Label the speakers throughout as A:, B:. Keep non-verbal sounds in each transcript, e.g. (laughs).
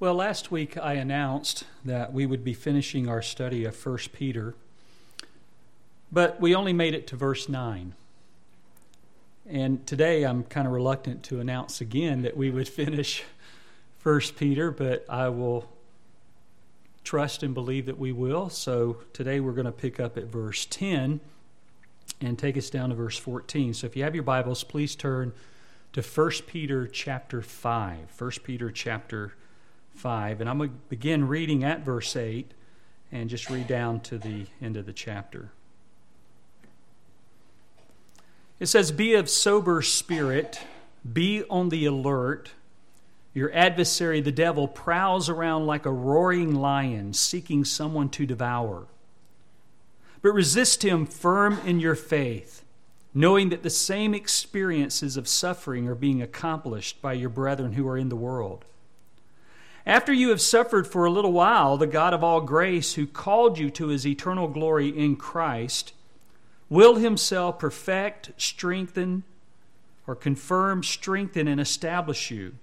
A: Well, last week I announced that we would be finishing our study of 1 Peter, but we only made it to verse 9. And today I'm kind of reluctant to announce again that we would (laughs) finish 1 Peter, but I will trust and believe that we will. So today we're going to pick up at verse 10 and take us down to verse 14. So if you have your Bibles, please turn to 1 Peter chapter 5. 1 Peter chapter 5. And I'm going to begin reading at verse 8 and just read down to the end of the chapter. It says, Be of sober spirit, be on the alert. Your adversary, the devil, prowls around like a roaring lion, seeking someone to devour. But resist him firm in your faith, knowing that the same experiences of suffering are being accomplished by your brethren who are in the world. After you have suffered for a little while, the God of all grace, who called you to his eternal glory in Christ, will himself perfect, strengthen, or confirm, strengthen, and establish you.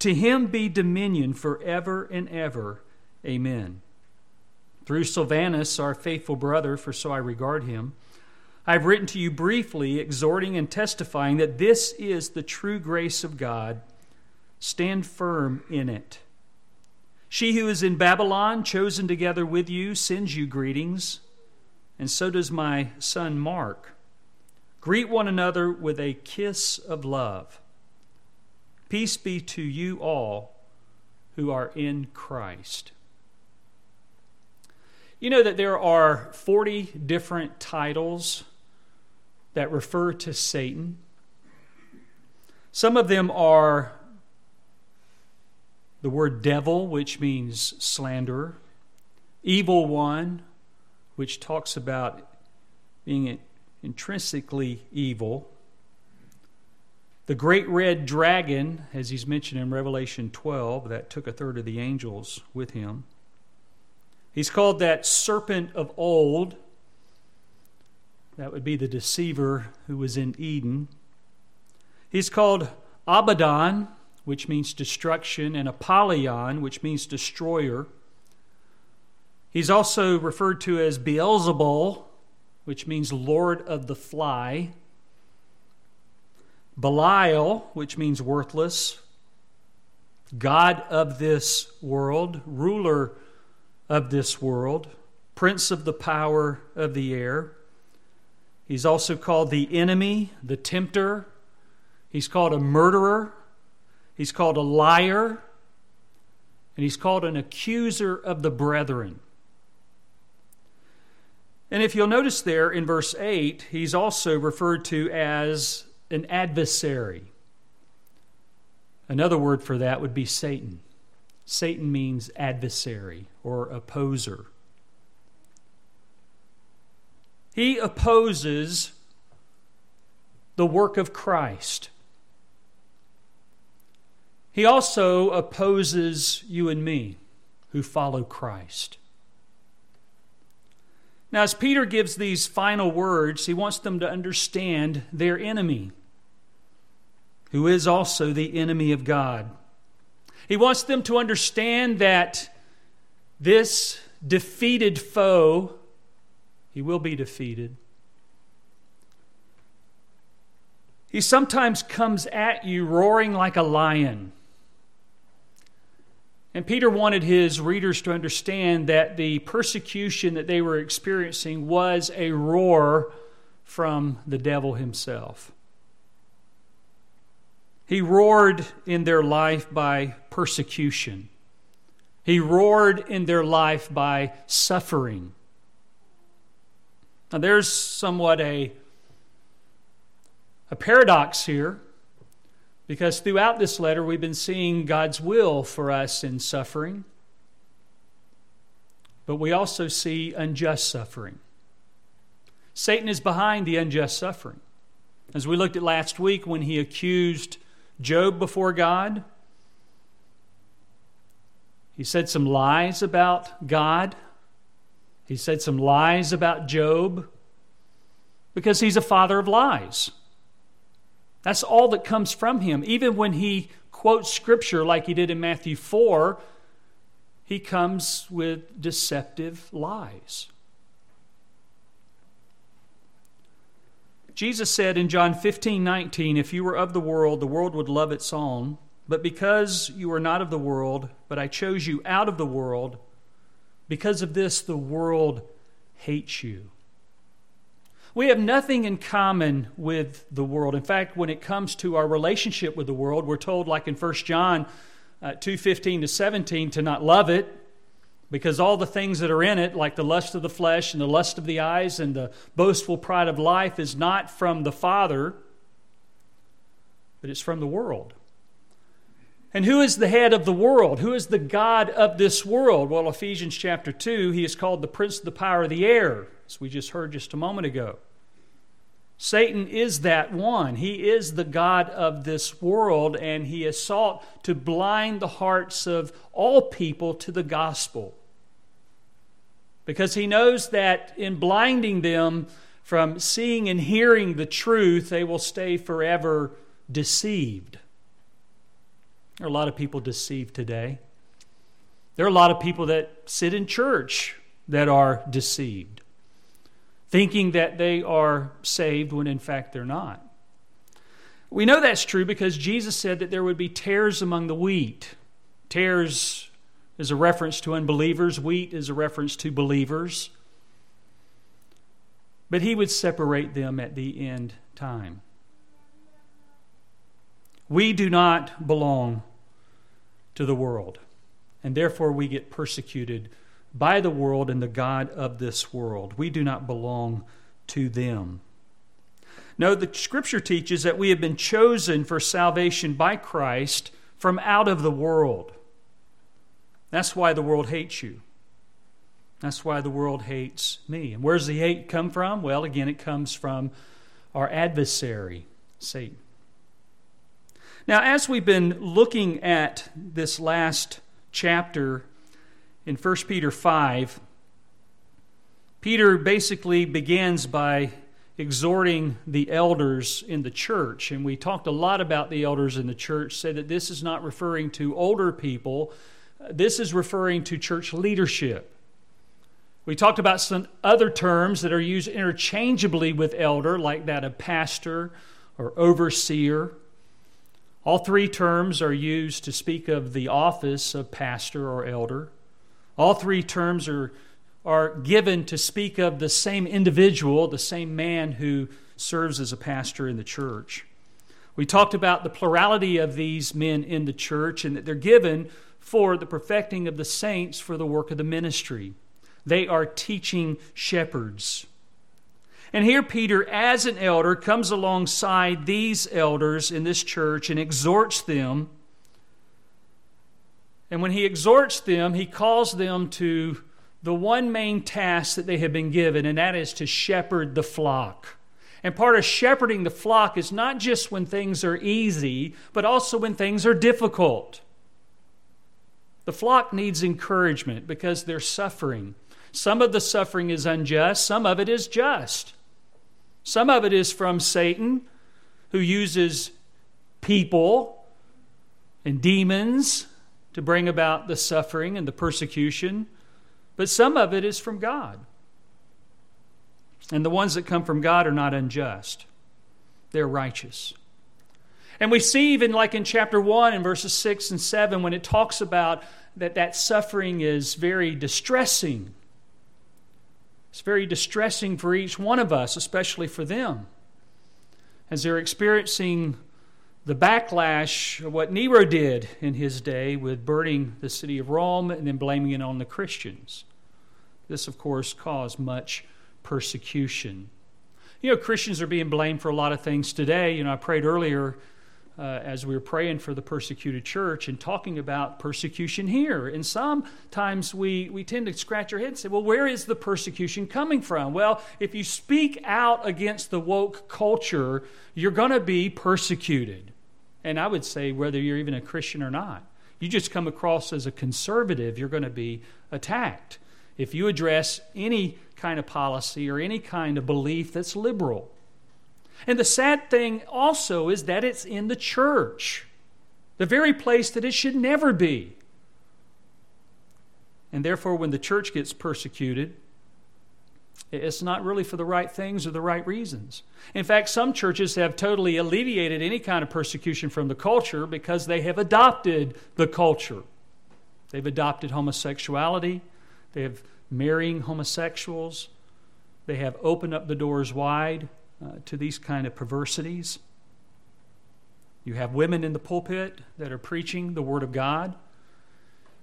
A: To him be dominion forever and ever. Amen. Through Silvanus, our faithful brother, for so I regard him, I have written to you briefly, exhorting and testifying that this is the true grace of God. Stand firm in it. She who is in Babylon, chosen together with you, sends you greetings, and so does my son Mark. Greet one another with a kiss of love. Peace be to you all who are in Christ. You know that there are 40 different titles that refer to Satan. Some of them are the word devil, which means slanderer, evil one, which talks about being intrinsically evil, the great red dragon, as he's mentioned in Revelation 12, that took a third of the angels with him. He's called that serpent of old. That would be the deceiver who was in Eden. He's called Abaddon, which means destruction, and Apollyon, which means destroyer. He's also referred to as Beelzebul, which means Lord of the Fly. Belial, which means worthless. God of this world, ruler of this world, prince of the power of the air. He's also called the enemy, the tempter. He's called a murderer, He's called a liar, and he's called an accuser of the brethren. And if you'll notice there in verse 8, he's also referred to as an adversary. Another word for that would be Satan. Satan means adversary or opposer. He opposes the work of Christ. He also opposes you and me who follow Christ. Now, as Peter gives these final words, he wants them to understand their enemy, who is also the enemy of God. He wants them to understand that this defeated foe, he will be defeated. He sometimes comes at you roaring like a lion. And Peter wanted his readers to understand that the persecution that they were experiencing was a roar from the devil himself. He roared in their life by persecution. He roared in their life by suffering. Now, there's somewhat a, a paradox here because throughout this letter, we've been seeing God's will for us in suffering, but we also see unjust suffering. Satan is behind the unjust suffering. As we looked at last week when he accused Job before God, he said some lies about God. He said some lies about Job because he's a father of lies. That's all that comes from him. Even when he quotes Scripture like he did in Matthew 4, he comes with deceptive lies. Jesus said in John 15, 19, If you were of the world, the world would love its own. But because you are not of the world, but I chose you out of the world, because of this, the world hates you. We have nothing in common with the world. In fact, when it comes to our relationship with the world, we're told, like in 1 John uh, 2 15 to 17, to not love it, because all the things that are in it, like the lust of the flesh and the lust of the eyes and the boastful pride of life, is not from the Father, but it's from the world. And who is the head of the world? Who is the God of this world? Well, Ephesians chapter 2, he is called the prince of the power of the air, as we just heard just a moment ago. Satan is that one. He is the God of this world, and he has sought to blind the hearts of all people to the gospel. Because he knows that in blinding them from seeing and hearing the truth, they will stay forever deceived. There are a lot of people deceived today. There are a lot of people that sit in church that are deceived, thinking that they are saved when in fact they're not. We know that's true because Jesus said that there would be tares among the wheat. Tares is a reference to unbelievers, wheat is a reference to believers. But he would separate them at the end time. We do not belong to the world, and therefore we get persecuted by the world and the God of this world. We do not belong to them. No, the scripture teaches that we have been chosen for salvation by Christ from out of the world. That's why the world hates you. That's why the world hates me. And where's the hate come from? Well, again, it comes from our adversary, Satan. Now, as we've been looking at this last chapter in 1 Peter 5, Peter basically begins by exhorting the elders in the church. And we talked a lot about the elders in the church, said that this is not referring to older people, this is referring to church leadership. We talked about some other terms that are used interchangeably with elder, like that of pastor or overseer. All three terms are used to speak of the office of pastor or elder. All three terms are, are given to speak of the same individual, the same man who serves as a pastor in the church. We talked about the plurality of these men in the church and that they're given for the perfecting of the saints for the work of the ministry. They are teaching shepherds. And here, Peter, as an elder, comes alongside these elders in this church and exhorts them. And when he exhorts them, he calls them to the one main task that they have been given, and that is to shepherd the flock. And part of shepherding the flock is not just when things are easy, but also when things are difficult. The flock needs encouragement because they're suffering. Some of the suffering is unjust, some of it is just. Some of it is from Satan, who uses people and demons to bring about the suffering and the persecution. But some of it is from God. And the ones that come from God are not unjust, they're righteous. And we see even like in chapter 1 in verses 6 and 7 when it talks about that that suffering is very distressing it's very distressing for each one of us, especially for them, as they're experiencing the backlash of what Nero did in his day with burning the city of Rome and then blaming it on the Christians. This, of course, caused much persecution. You know, Christians are being blamed for a lot of things today. You know, I prayed earlier uh, as we were praying for the persecuted church and talking about persecution here. And sometimes we, we tend to scratch our head and say, well, where is the persecution coming from? Well, if you speak out against the woke culture, you're going to be persecuted. And I would say, whether you're even a Christian or not, you just come across as a conservative, you're going to be attacked. If you address any kind of policy or any kind of belief that's liberal, and the sad thing also is that it's in the church. the very place that it should never be. And therefore, when the church gets persecuted, it's not really for the right things or the right reasons. In fact, some churches have totally alleviated any kind of persecution from the culture because they have adopted the culture. They've adopted homosexuality, they have marrying homosexuals, they have opened up the doors wide uh, to these kind of perversities. You have women in the pulpit that are preaching the Word of God.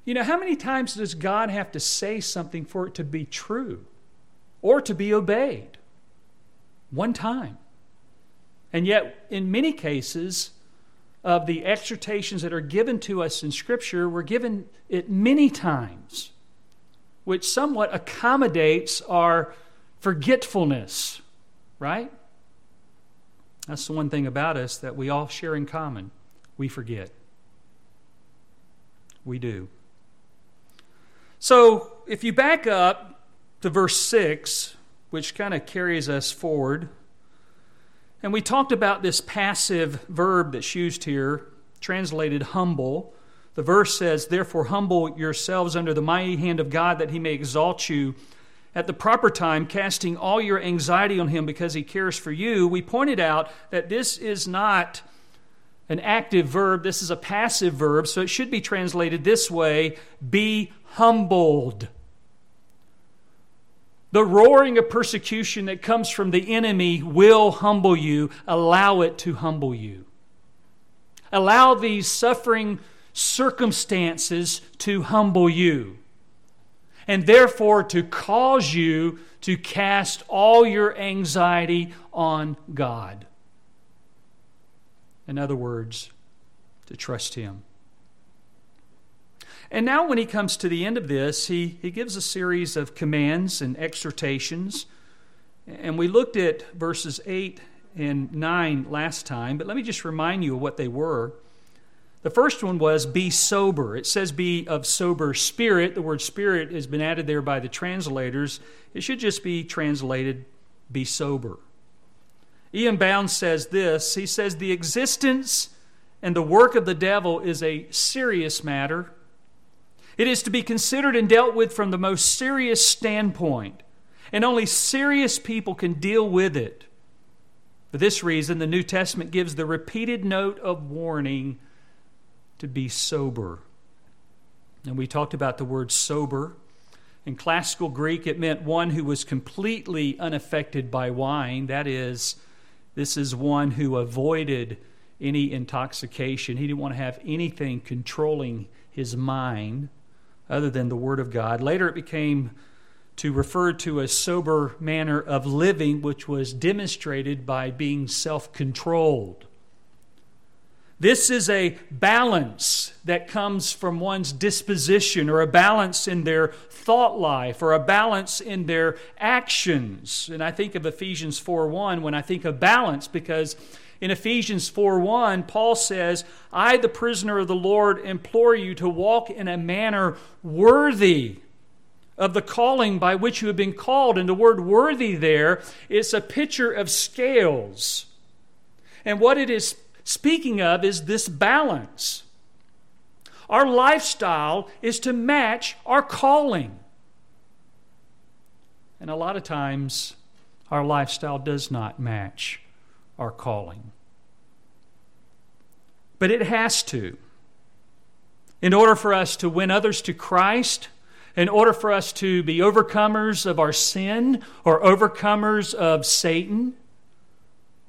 A: You know, how many times does God have to say something for it to be true? Or to be obeyed. One time. And yet, in many cases, of the exhortations that are given to us in Scripture, we're given it many times, which somewhat accommodates our forgetfulness, right? That's the one thing about us that we all share in common. We forget. We do. So, if you back up to verse 6, which kind of carries us forward. And we talked about this passive verb that's used here, translated humble. The verse says, Therefore, humble yourselves under the mighty hand of God, that he may exalt you at the proper time, casting all your anxiety on him because he cares for you. We pointed out that this is not an active verb, this is a passive verb, so it should be translated this way be humbled. The roaring of persecution that comes from the enemy will humble you. Allow it to humble you. Allow these suffering circumstances to humble you. And therefore, to cause you to cast all your anxiety on God. In other words, to trust Him. And now, when he comes to the end of this, he, he gives a series of commands and exhortations. And we looked at verses 8 and 9 last time, but let me just remind you of what they were. The first one was be sober. It says be of sober spirit. The word spirit has been added there by the translators. It should just be translated be sober. E.M. Bounds says this he says, The existence and the work of the devil is a serious matter it is to be considered and dealt with from the most serious standpoint, and only serious people can deal with it. For this reason, the New Testament gives the repeated note of warning to be sober. And we talked about the word sober. In classical Greek, it meant one who was completely unaffected by wine. That is, this is one who avoided any intoxication. He didn't want to have anything controlling his mind other than the Word of God. Later, it became to refer to a sober manner of living, which was demonstrated by being self controlled. This is a balance that comes from one's disposition, or a balance in their thought life, or a balance in their actions. And I think of Ephesians 4 1 when I think of balance, because in Ephesians 4 1, Paul says, I, the prisoner of the Lord, implore you to walk in a manner worthy of the calling by which you have been called. And the word worthy there is a picture of scales. And what it is speaking of is this balance. Our lifestyle is to match our calling. And a lot of times, our lifestyle does not match our calling. But it has to. In order for us to win others to Christ, in order for us to be overcomers of our sin or overcomers of Satan,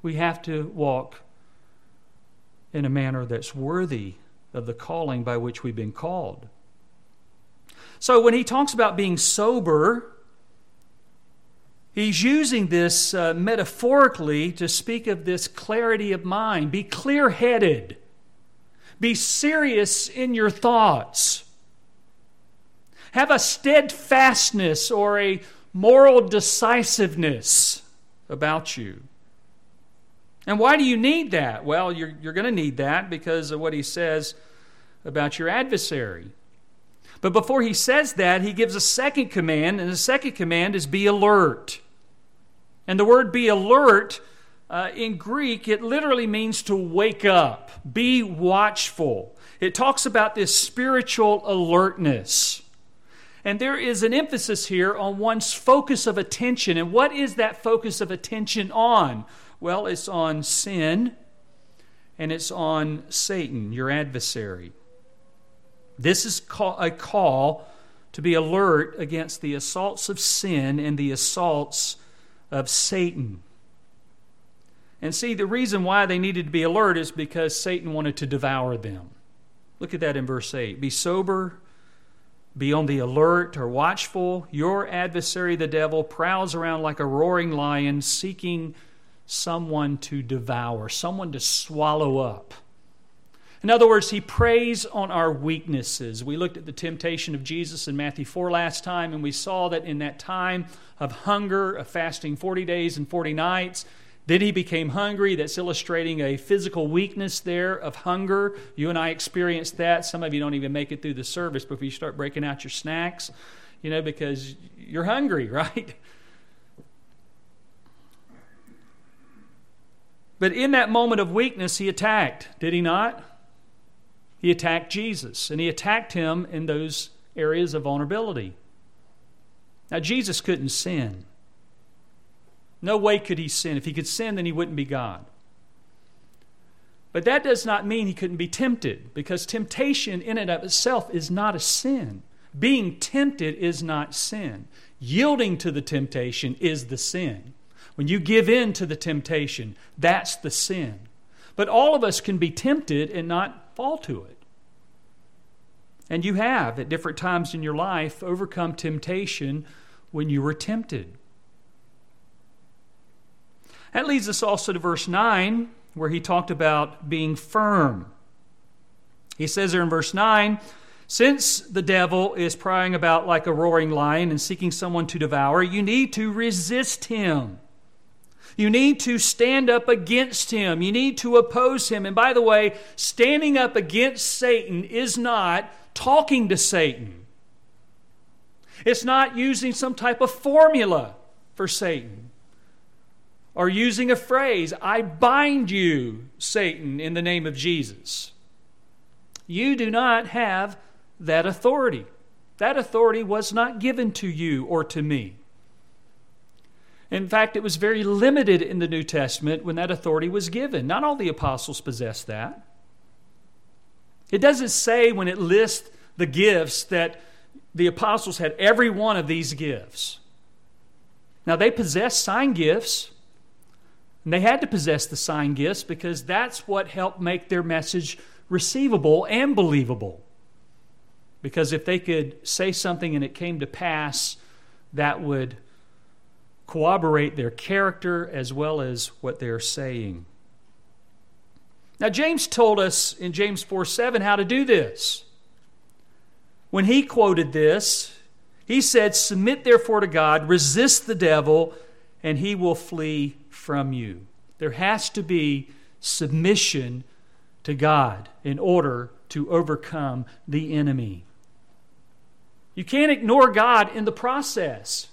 A: we have to walk in a manner that's worthy of the calling by which we've been called. So when he talks about being sober, He's using this uh, metaphorically to speak of this clarity of mind. Be clear headed, be serious in your thoughts, have a steadfastness or a moral decisiveness about you. And why do you need that? Well, you're, you're going to need that because of what he says about your adversary. But before he says that, he gives a second command, and the second command is be alert. And the word be alert uh, in Greek, it literally means to wake up, be watchful. It talks about this spiritual alertness. And there is an emphasis here on one's focus of attention. And what is that focus of attention on? Well, it's on sin and it's on Satan, your adversary. This is a call to be alert against the assaults of sin and the assaults of Satan. And see, the reason why they needed to be alert is because Satan wanted to devour them. Look at that in verse 8. Be sober, be on the alert or watchful. Your adversary, the devil, prowls around like a roaring lion, seeking someone to devour, someone to swallow up. In other words, he preys on our weaknesses. We looked at the temptation of Jesus in Matthew 4 last time, and we saw that in that time of hunger, of fasting 40 days and 40 nights, then he became hungry. That's illustrating a physical weakness there of hunger. You and I experienced that. Some of you don't even make it through the service before you start breaking out your snacks, you know, because you're hungry, (laughs) right? But in that moment of weakness, he attacked, did he not? He attacked Jesus, and he attacked him in those areas of vulnerability. Now, Jesus couldn't sin. No way could he sin. If he could sin, then he wouldn't be God. But that does not mean he couldn't be tempted, because temptation in and of itself is not a sin. Being tempted is not sin. Yielding to the temptation is the sin. When you give in to the temptation, that's the sin. But all of us can be tempted and not fall to it. And you have, at different times in your life, overcome temptation when you were tempted. That leads us also to verse 9, where he talked about being firm. He says there in verse 9, since the devil is prying about like a roaring lion and seeking someone to devour, you need to resist him. You need to stand up against him. You need to oppose him. And by the way, standing up against Satan is not talking to Satan, it's not using some type of formula for Satan or using a phrase, I bind you, Satan, in the name of Jesus. You do not have that authority. That authority was not given to you or to me. In fact, it was very limited in the New Testament when that authority was given. Not all the apostles possessed that. It doesn't say when it lists the gifts that the apostles had every one of these gifts. Now, they possessed sign gifts, and they had to possess the sign gifts because that's what helped make their message receivable and believable. Because if they could say something and it came to pass, that would corroborate their character as well as what they're saying. Now, James told us in James 4 7 how to do this. When he quoted this, he said, Submit therefore to God, resist the devil, and he will flee from you. There has to be submission to God in order to overcome the enemy. You can't ignore God in the process.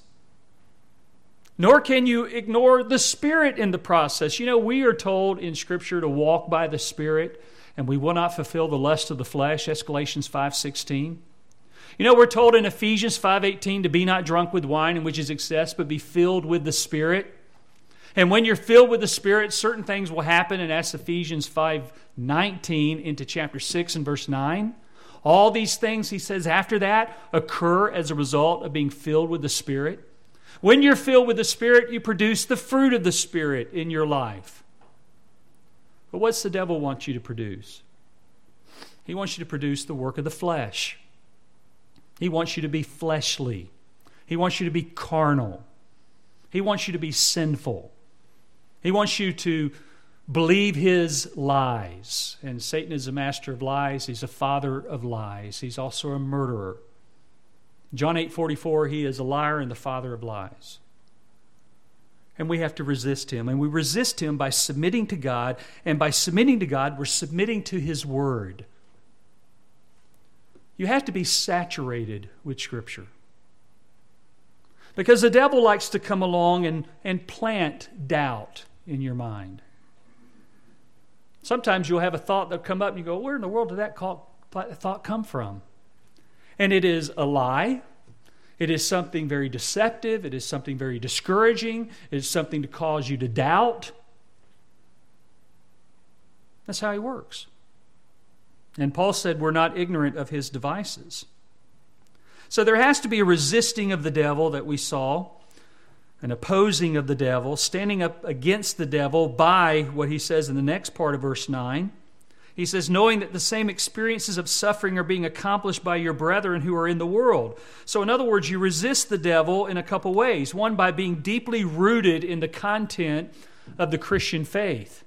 A: Nor can you ignore the Spirit in the process. You know, we are told in Scripture to walk by the Spirit, and we will not fulfill the lust of the flesh. That's Galatians 5.16. You know, we're told in Ephesians 5.18 to be not drunk with wine, in which is excess, but be filled with the Spirit. And when you're filled with the Spirit, certain things will happen, and that's Ephesians 5 19 into chapter 6 and verse 9. All these things, he says, after that occur as a result of being filled with the Spirit. When you're filled with the Spirit, you produce the fruit of the Spirit in your life. But what's the devil want you to produce? He wants you to produce the work of the flesh. He wants you to be fleshly. He wants you to be carnal. He wants you to be sinful. He wants you to believe his lies. And Satan is a master of lies. He's a father of lies. He's also a murderer. John 8 44, he is a liar and the father of lies. And we have to resist him. And we resist him by submitting to God. And by submitting to God, we're submitting to his word. You have to be saturated with Scripture. Because the devil likes to come along and, and plant doubt in your mind. Sometimes you'll have a thought that'll come up and you go, Where in the world did that thought come from? And it is a lie. It is something very deceptive. It is something very discouraging. It is something to cause you to doubt. That's how he works. And Paul said, We're not ignorant of his devices. So there has to be a resisting of the devil that we saw, an opposing of the devil, standing up against the devil by what he says in the next part of verse 9. He says, knowing that the same experiences of suffering are being accomplished by your brethren who are in the world. So, in other words, you resist the devil in a couple ways. One, by being deeply rooted in the content of the Christian faith.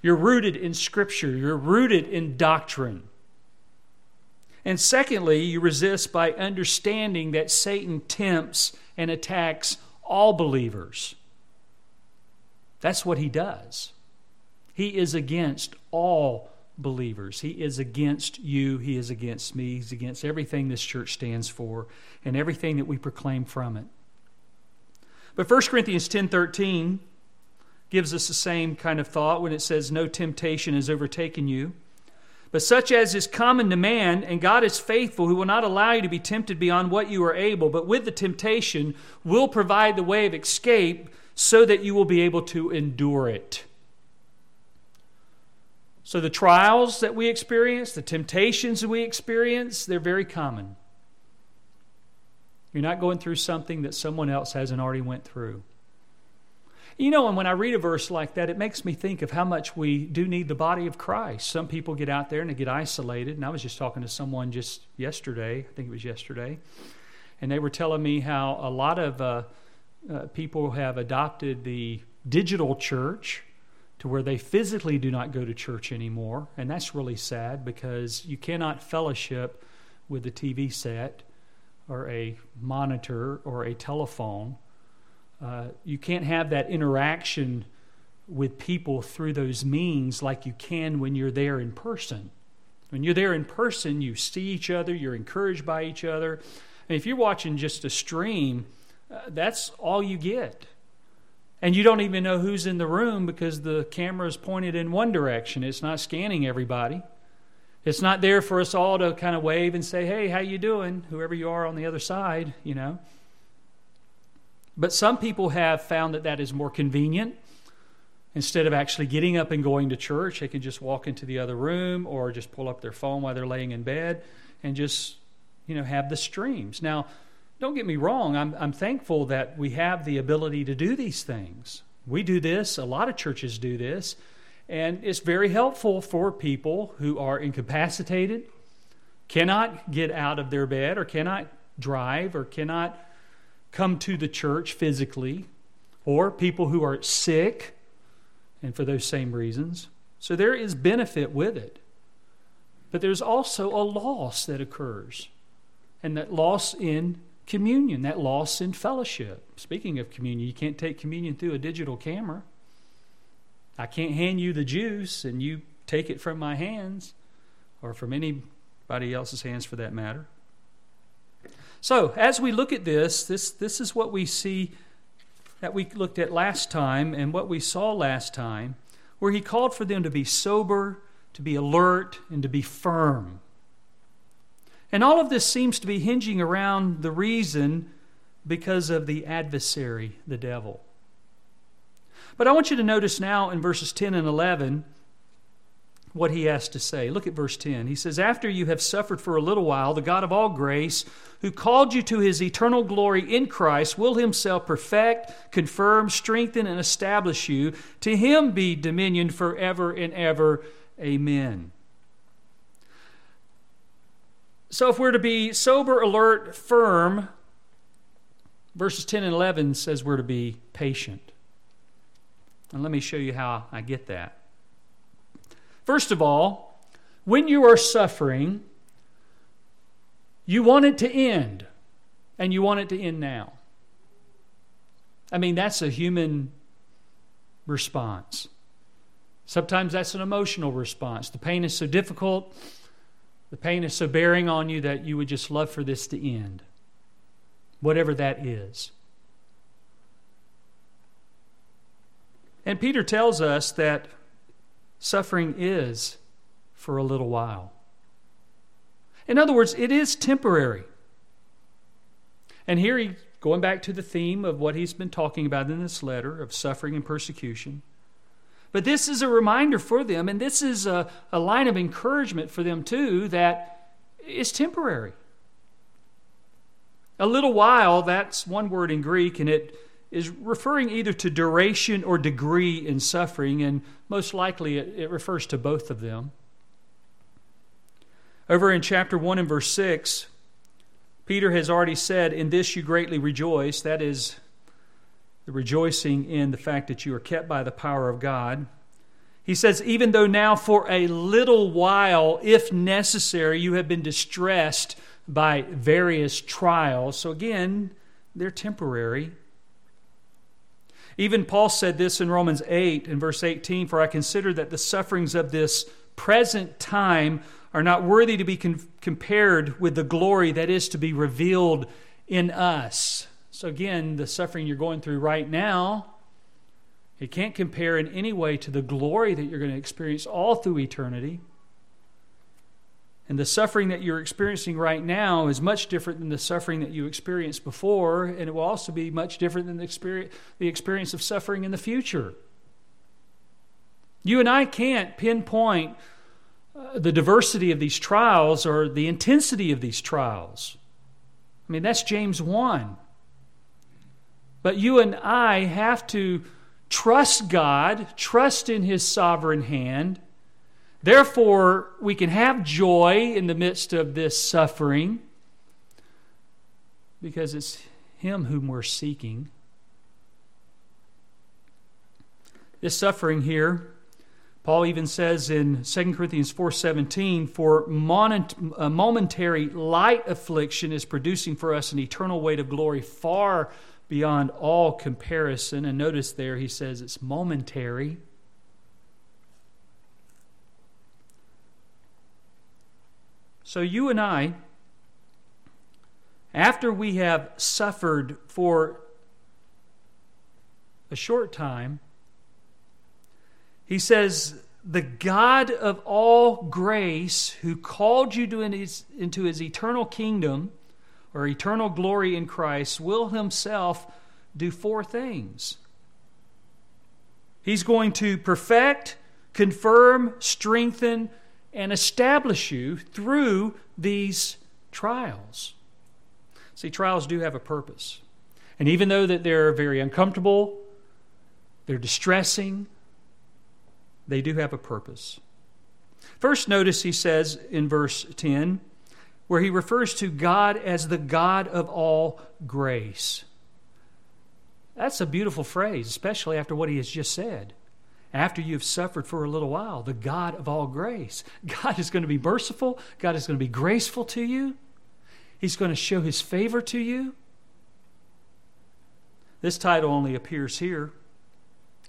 A: You're rooted in Scripture, you're rooted in doctrine. And secondly, you resist by understanding that Satan tempts and attacks all believers. That's what he does. He is against all believers. He is against you. He is against me. He's against everything this church stands for and everything that we proclaim from it. But 1 Corinthians 10:13 gives us the same kind of thought when it says, No temptation has overtaken you, but such as is common to man, and God is faithful, who will not allow you to be tempted beyond what you are able, but with the temptation will provide the way of escape so that you will be able to endure it. So, the trials that we experience, the temptations that we experience, they're very common. You're not going through something that someone else hasn't already went through. You know, and when I read a verse like that, it makes me think of how much we do need the body of Christ. Some people get out there and they get isolated. And I was just talking to someone just yesterday, I think it was yesterday, and they were telling me how a lot of uh, uh, people have adopted the digital church to where they physically do not go to church anymore. And that's really sad because you cannot fellowship with a TV set or a monitor or a telephone uh, you can't have that interaction with people through those means like you can when you're there in person. When you're there in person, you see each other, you're encouraged by each other. And if you're watching just a stream, uh, that's all you get. And you don't even know who's in the room because the camera is pointed in one direction. It's not scanning everybody. It's not there for us all to kind of wave and say, "Hey, how you doing?" Whoever you are on the other side, you know. But some people have found that that is more convenient. Instead of actually getting up and going to church, they can just walk into the other room or just pull up their phone while they're laying in bed and just, you know, have the streams. Now, don't get me wrong, I'm, I'm thankful that we have the ability to do these things. We do this, a lot of churches do this, and it's very helpful for people who are incapacitated, cannot get out of their bed, or cannot drive, or cannot come to the church physically, or people who are sick, and for those same reasons. So there is benefit with it. But there's also a loss that occurs, and that loss in communion, that loss in fellowship. Speaking of communion, you can't take communion through a digital camera. I can't hand you the juice and you take it from my hands or from anybody else's hands for that matter. So, as we look at this, this, this is what we see that we looked at last time and what we saw last time, where he called for them to be sober, to be alert, and to be firm. And all of this seems to be hinging around the reason because of the adversary, the devil. But I want you to notice now in verses 10 and 11 what he has to say. Look at verse 10. He says, After you have suffered for a little while, the God of all grace, who called you to his eternal glory in Christ, will himself perfect, confirm, strengthen, and establish you. To him be dominion forever and ever. Amen. So, if we're to be sober, alert, firm, verses 10 and 11 says we're to be patient. And let me show you how I get that. First of all, when you are suffering, you want it to end, and you want it to end now. I mean, that's a human response. Sometimes that's an emotional response. The pain is so difficult, the pain is so bearing on you that you would just love for this to end, whatever that is. And Peter tells us that suffering is for a little while. In other words, it is temporary. And here he going back to the theme of what he's been talking about in this letter of suffering and persecution. But this is a reminder for them, and this is a, a line of encouragement for them too that it's temporary. A little while, that's one word in Greek, and it is referring either to duration or degree in suffering, and most likely it, it refers to both of them. Over in chapter 1 and verse 6, Peter has already said, In this you greatly rejoice. That is the rejoicing in the fact that you are kept by the power of God. He says, Even though now for a little while, if necessary, you have been distressed by various trials. So again, they're temporary. Even Paul said this in Romans 8 in verse 18 For I consider that the sufferings of this present time are not worthy to be con- compared with the glory that is to be revealed in us. So, again, the suffering you're going through right now, it can't compare in any way to the glory that you're going to experience all through eternity. And the suffering that you're experiencing right now is much different than the suffering that you experienced before, and it will also be much different than the experience, the experience of suffering in the future. You and I can't pinpoint uh, the diversity of these trials or the intensity of these trials. I mean, that's James 1. But you and I have to trust God, trust in His sovereign hand. Therefore, we can have joy in the midst of this suffering because it's Him whom we're seeking. This suffering here Paul even says in 2 Corinthians 4:17, "For momentary light affliction is producing for us an eternal weight of glory far beyond all comparison." And notice there he says it's momentary. So you and I after we have suffered for a short time, he says, The God of all grace, who called you his, into his eternal kingdom or eternal glory in Christ, will himself do four things. He's going to perfect, confirm, strengthen, and establish you through these trials. See, trials do have a purpose. And even though that they're very uncomfortable, they're distressing, they do have a purpose. First, notice he says in verse 10, where he refers to God as the God of all grace. That's a beautiful phrase, especially after what he has just said. After you've suffered for a little while, the God of all grace. God is going to be merciful, God is going to be graceful to you, He's going to show His favor to you. This title only appears here.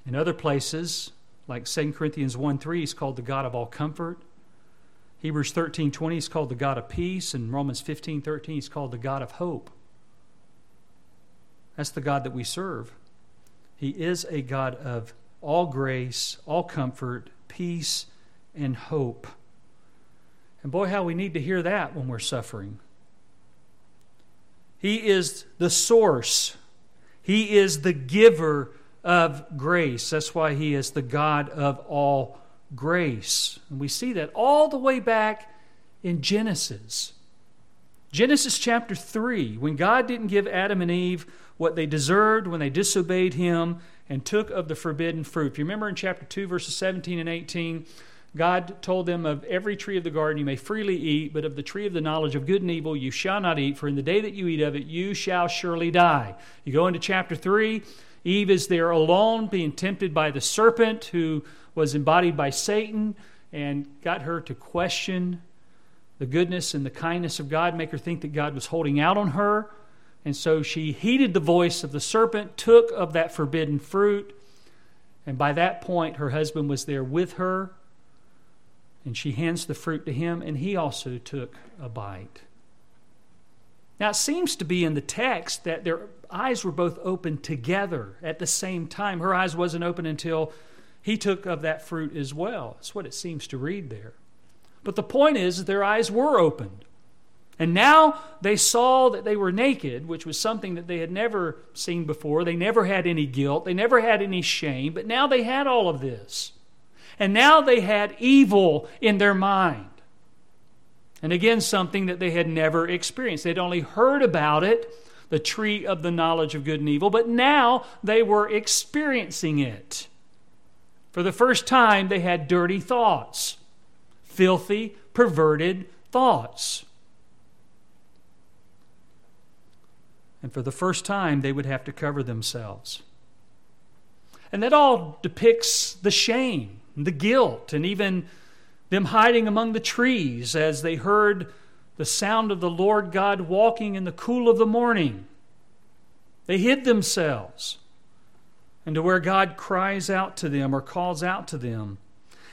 A: In other places, like 2 Corinthians 1 3 is called the God of all comfort. Hebrews 13 20 is called the God of peace. And Romans 15 13 is called the God of hope. That's the God that we serve. He is a God of all grace, all comfort, peace, and hope. And boy, how we need to hear that when we're suffering. He is the source, He is the giver of grace. That's why he is the God of all grace. And we see that all the way back in Genesis. Genesis chapter 3, when God didn't give Adam and Eve what they deserved when they disobeyed him and took of the forbidden fruit. If you remember in chapter 2, verses 17 and 18, God told them of every tree of the garden you may freely eat, but of the tree of the knowledge of good and evil you shall not eat, for in the day that you eat of it you shall surely die. You go into chapter 3, Eve is there alone, being tempted by the serpent who was embodied by Satan and got her to question the goodness and the kindness of God, make her think that God was holding out on her. And so she heeded the voice of the serpent, took of that forbidden fruit, and by that point her husband was there with her. And she hands the fruit to him, and he also took a bite. Now, it seems to be in the text that their eyes were both open together at the same time. Her eyes wasn't open until he took of that fruit as well. That's what it seems to read there. But the point is, their eyes were opened. And now they saw that they were naked, which was something that they had never seen before. They never had any guilt, they never had any shame, but now they had all of this. And now they had evil in their mind. And again, something that they had never experienced. They'd only heard about it, the tree of the knowledge of good and evil, but now they were experiencing it. For the first time, they had dirty thoughts, filthy, perverted thoughts. And for the first time, they would have to cover themselves. And that all depicts the shame, the guilt, and even them hiding among the trees as they heard the sound of the Lord God walking in the cool of the morning. They hid themselves and to where God cries out to them or calls out to them.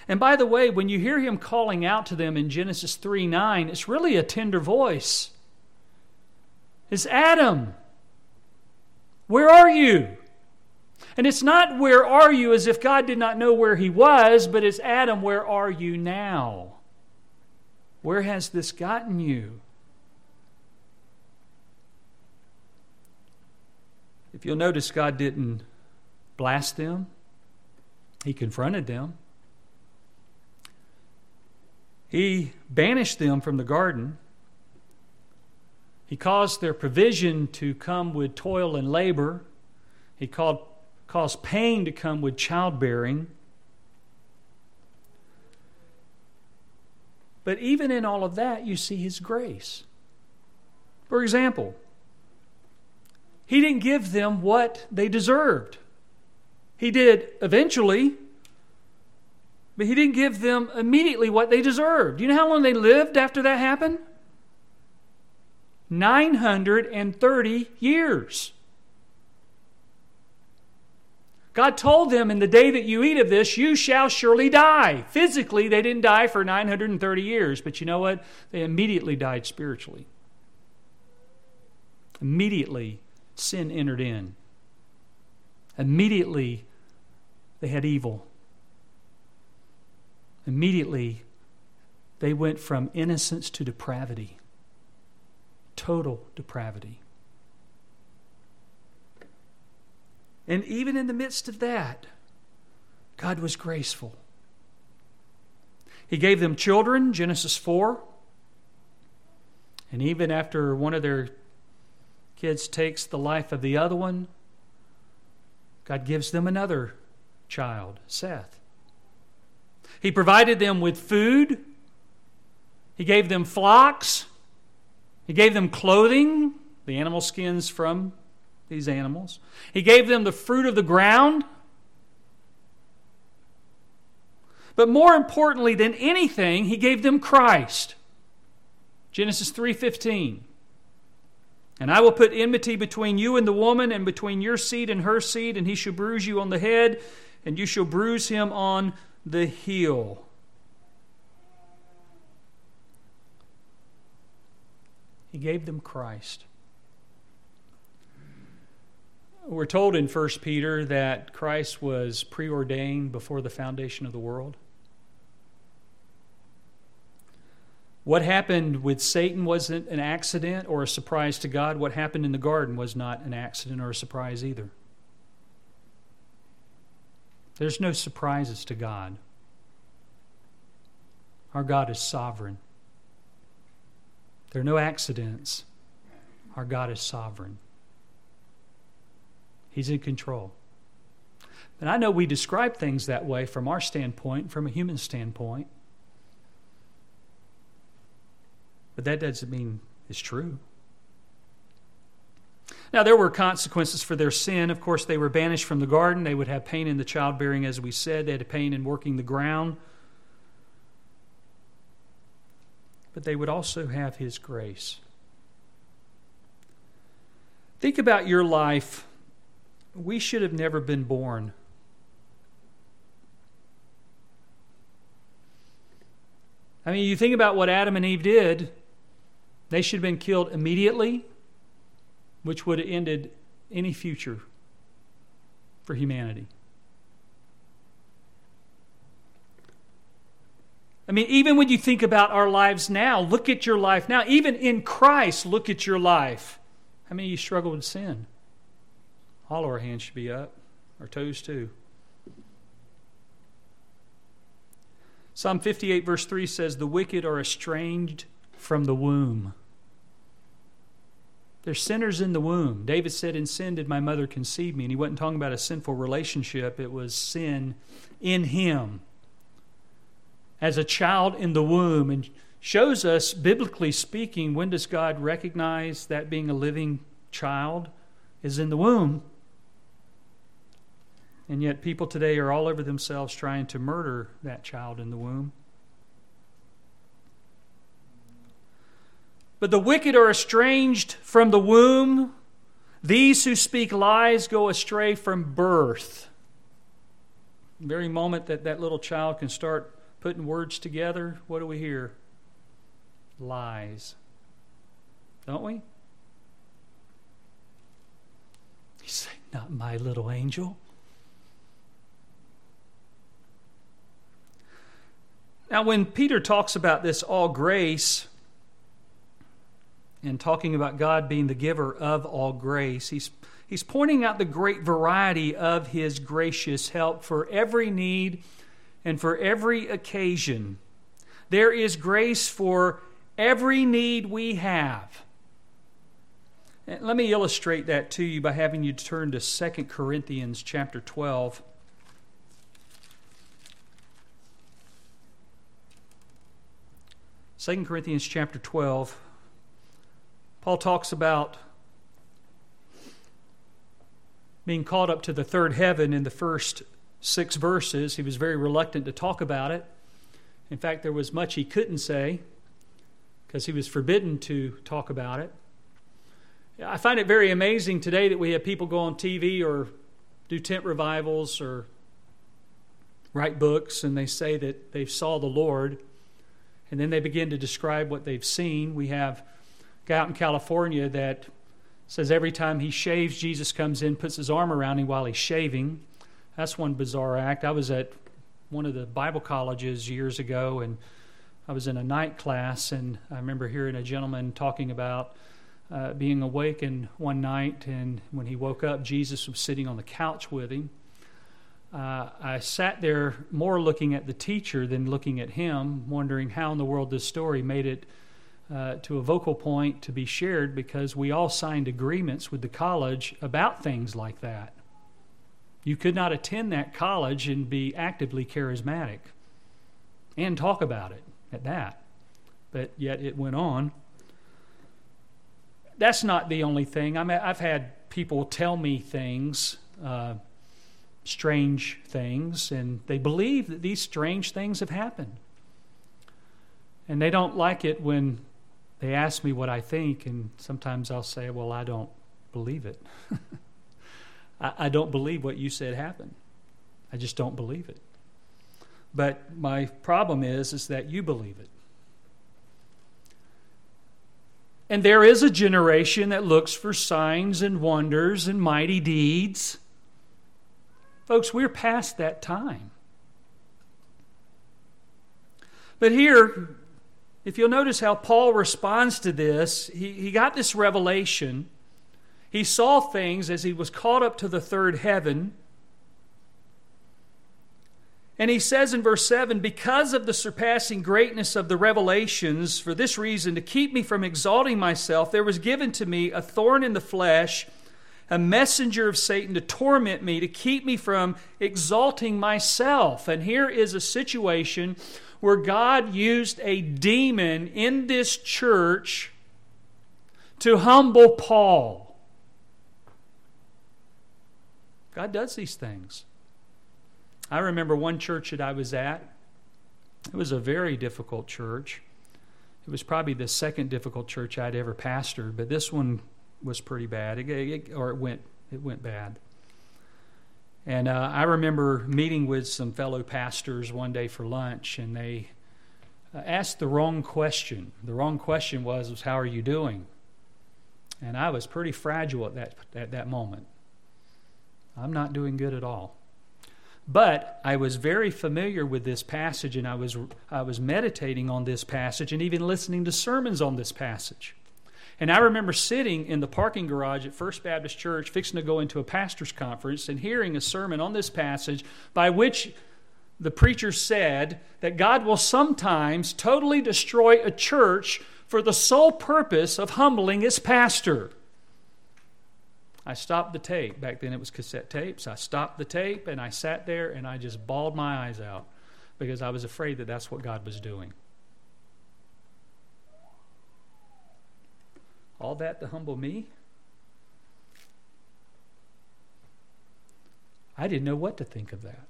A: And by the way, when you hear him calling out to them in Genesis 3 9, it's really a tender voice. It's Adam. Where are you? And it's not where are you as if God did not know where he was, but it's Adam, where are you now? Where has this gotten you? If you'll notice, God didn't blast them, He confronted them. He banished them from the garden. He caused their provision to come with toil and labor. He called cause pain to come with childbearing. But even in all of that, you see His grace. For example, He didn't give them what they deserved. He did eventually, but He didn't give them immediately what they deserved. You know how long they lived after that happened? 930 years. God told them, In the day that you eat of this, you shall surely die. Physically, they didn't die for 930 years, but you know what? They immediately died spiritually. Immediately, sin entered in. Immediately, they had evil. Immediately, they went from innocence to depravity, total depravity. And even in the midst of that, God was graceful. He gave them children, Genesis 4. And even after one of their kids takes the life of the other one, God gives them another child, Seth. He provided them with food. He gave them flocks. He gave them clothing, the animal skins from these animals. He gave them the fruit of the ground. But more importantly than anything, he gave them Christ. Genesis 3:15. And I will put enmity between you and the woman and between your seed and her seed and he shall bruise you on the head and you shall bruise him on the heel. He gave them Christ. We're told in 1 Peter that Christ was preordained before the foundation of the world. What happened with Satan wasn't an accident or a surprise to God. What happened in the garden was not an accident or a surprise either. There's no surprises to God. Our God is sovereign. There are no accidents. Our God is sovereign. He's in control. And I know we describe things that way from our standpoint, from a human standpoint. But that doesn't mean it's true. Now, there were consequences for their sin. Of course, they were banished from the garden. They would have pain in the childbearing, as we said. They had pain in working the ground. But they would also have His grace. Think about your life we should have never been born. I mean, you think about what Adam and Eve did, they should have been killed immediately which would have ended any future for humanity. I mean, even when you think about our lives now, look at your life now. Even in Christ, look at your life. How many of you struggle with sin? All of our hands should be up, our toes too. Psalm 58, verse 3 says, The wicked are estranged from the womb. They're sinners in the womb. David said, In sin did my mother conceive me. And he wasn't talking about a sinful relationship, it was sin in him as a child in the womb. And shows us, biblically speaking, when does God recognize that being a living child is in the womb? And yet, people today are all over themselves trying to murder that child in the womb. But the wicked are estranged from the womb. These who speak lies go astray from birth. The very moment that that little child can start putting words together, what do we hear? Lies. Don't we? You say, Not my little angel. Now, when Peter talks about this all grace and talking about God being the giver of all grace, he's, he's pointing out the great variety of his gracious help for every need and for every occasion. There is grace for every need we have. And let me illustrate that to you by having you turn to 2 Corinthians chapter 12. Second Corinthians chapter 12, Paul talks about being called up to the third heaven in the first six verses. He was very reluctant to talk about it. In fact, there was much he couldn't say because he was forbidden to talk about it. I find it very amazing today that we have people go on TV or do tent revivals or write books and they say that they saw the Lord and then they begin to describe what they've seen. We have a guy out in California that says every time he shaves, Jesus comes in, puts his arm around him while he's shaving. That's one bizarre act. I was at one of the Bible colleges years ago, and I was in a night class, and I remember hearing a gentleman talking about uh, being awakened one night, and when he woke up, Jesus was sitting on the couch with him uh, I sat there more looking at the teacher than looking at him, wondering how in the world this story made it uh, to a vocal point to be shared because we all signed agreements with the college about things like that. You could not attend that college and be actively charismatic and talk about it at that. But yet it went on. That's not the only thing. I mean, I've had people tell me things. Uh, strange things, and they believe that these strange things have happened. And they don't like it when they ask me what I think, and sometimes I'll say, Well, I don't believe it. (laughs) I, I don't believe what you said happened. I just don't believe it. But my problem is, is that you believe it. And there is a generation that looks for signs and wonders and mighty deeds. Folks, we're past that time. But here, if you'll notice how Paul responds to this, he, he got this revelation. He saw things as he was caught up to the third heaven. And he says in verse 7 Because of the surpassing greatness of the revelations, for this reason, to keep me from exalting myself, there was given to me a thorn in the flesh a messenger of Satan to torment me, to keep me from exalting myself. And here is a situation where God used a demon in this church to humble Paul. God does these things. I remember one church that I was at. It was a very difficult church. It was probably the second difficult church I'd ever pastored, but this one was pretty bad, it, it, or it went it went bad. And uh, I remember meeting with some fellow pastors one day for lunch, and they uh, asked the wrong question. The wrong question was, was "How are you doing?" And I was pretty fragile at that, at that moment. I'm not doing good at all. But I was very familiar with this passage and I was, I was meditating on this passage and even listening to sermons on this passage. And I remember sitting in the parking garage at First Baptist Church, fixing to go into a pastor's conference, and hearing a sermon on this passage by which the preacher said that God will sometimes totally destroy a church for the sole purpose of humbling its pastor. I stopped the tape. Back then it was cassette tapes. I stopped the tape and I sat there and I just bawled my eyes out because I was afraid that that's what God was doing. All that to humble me? I didn't know what to think of that.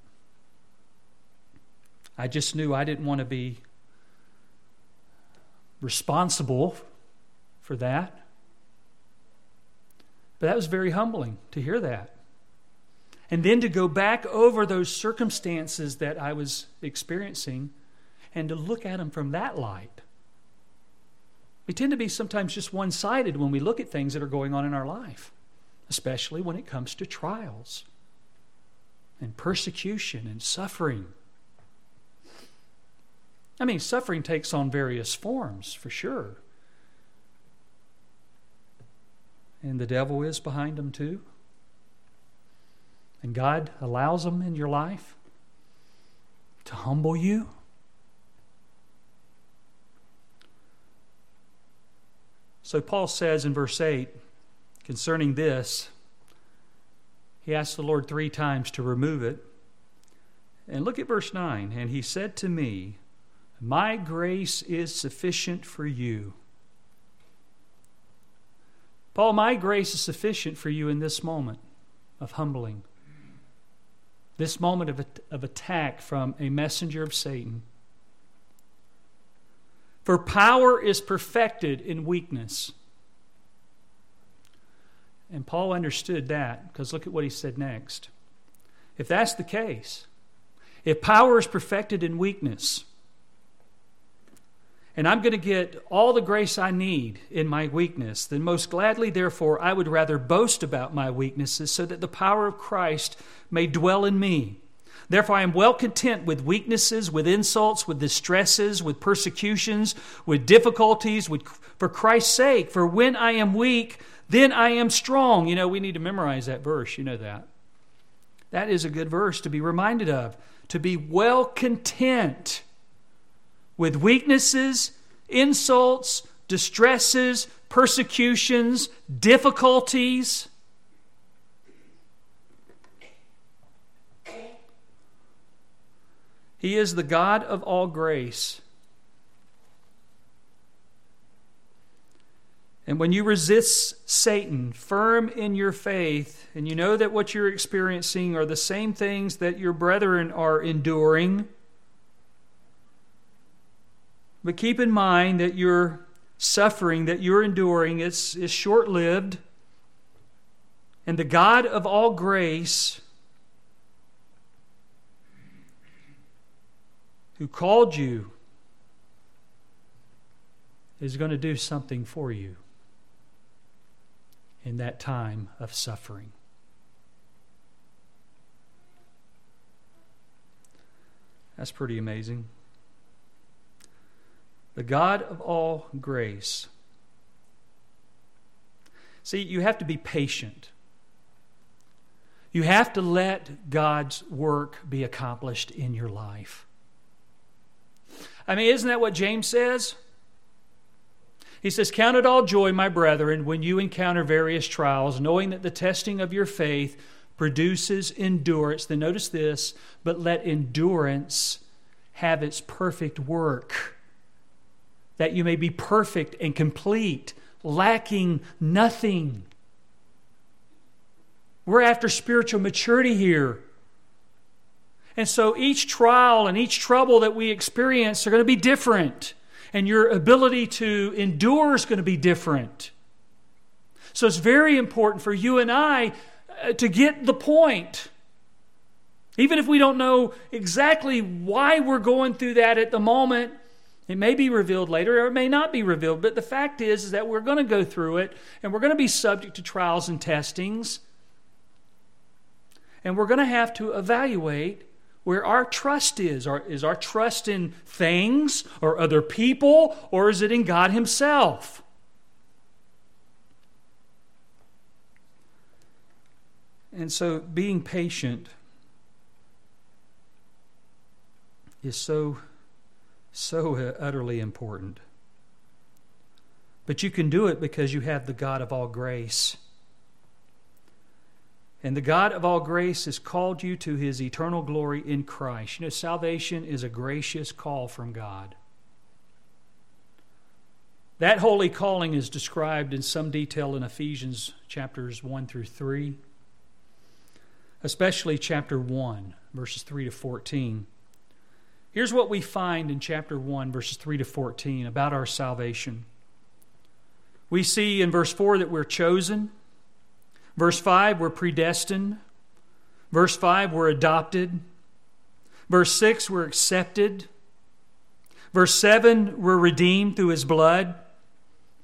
A: I just knew I didn't want to be responsible for that. But that was very humbling to hear that. And then to go back over those circumstances that I was experiencing and to look at them from that light. We tend to be sometimes just one sided when we look at things that are going on in our life, especially when it comes to trials and persecution and suffering. I mean, suffering takes on various forms, for sure. And the devil is behind them too. And God allows them in your life to humble you. So Paul says in verse 8 concerning this, he asked the Lord three times to remove it. And look at verse 9. And he said to me, My grace is sufficient for you Paul, my grace is sufficient for you in this moment of humbling, this moment of, of attack from a messenger of Satan. For power is perfected in weakness. And Paul understood that because look at what he said next. If that's the case, if power is perfected in weakness, and I'm going to get all the grace I need in my weakness, then most gladly, therefore, I would rather boast about my weaknesses so that the power of Christ may dwell in me. Therefore, I am well content with weaknesses, with insults, with distresses, with persecutions, with difficulties, with, for Christ's sake. For when I am weak, then I am strong. You know, we need to memorize that verse. You know that. That is a good verse to be reminded of. To be well content with weaknesses, insults, distresses, persecutions, difficulties. He is the God of all grace. And when you resist Satan firm in your faith, and you know that what you're experiencing are the same things that your brethren are enduring, but keep in mind that your suffering that you're enduring is, is short lived. And the God of all grace, who called you, is going to do something for you in that time of suffering. That's pretty amazing the God of all grace. See, you have to be patient. You have to let God's work be accomplished in your life. I mean, isn't that what James says? He says, Count it all joy, my brethren, when you encounter various trials, knowing that the testing of your faith produces endurance. Then notice this, but let endurance have its perfect work that you may be perfect and complete, lacking nothing. We're after spiritual maturity here. And so each trial and each trouble that we experience are going to be different. And your ability to endure is going to be different. So it's very important for you and I uh, to get the point. Even if we don't know exactly why we're going through that at the moment, It may be revealed later or it may not be revealed, but the fact is, is that we're going to go through it and we're going to be subject to trials and testings. And we're going to have to evaluate where our trust is. Is our trust in things or other people, or is it in God Himself? And so being patient is so, so uh, utterly important. But you can do it because you have the God of all grace. And the God of all grace has called you to his eternal glory in Christ. You know, salvation is a gracious call from God. That holy calling is described in some detail in Ephesians chapters 1 through 3, especially chapter 1, verses 3 to 14. Here's what we find in chapter 1, verses 3 to 14 about our salvation. We see in verse 4 that we're chosen. Verse 5, we're predestined. Verse 5, we're adopted. Verse 6, we're accepted. Verse 7, we're redeemed through his blood.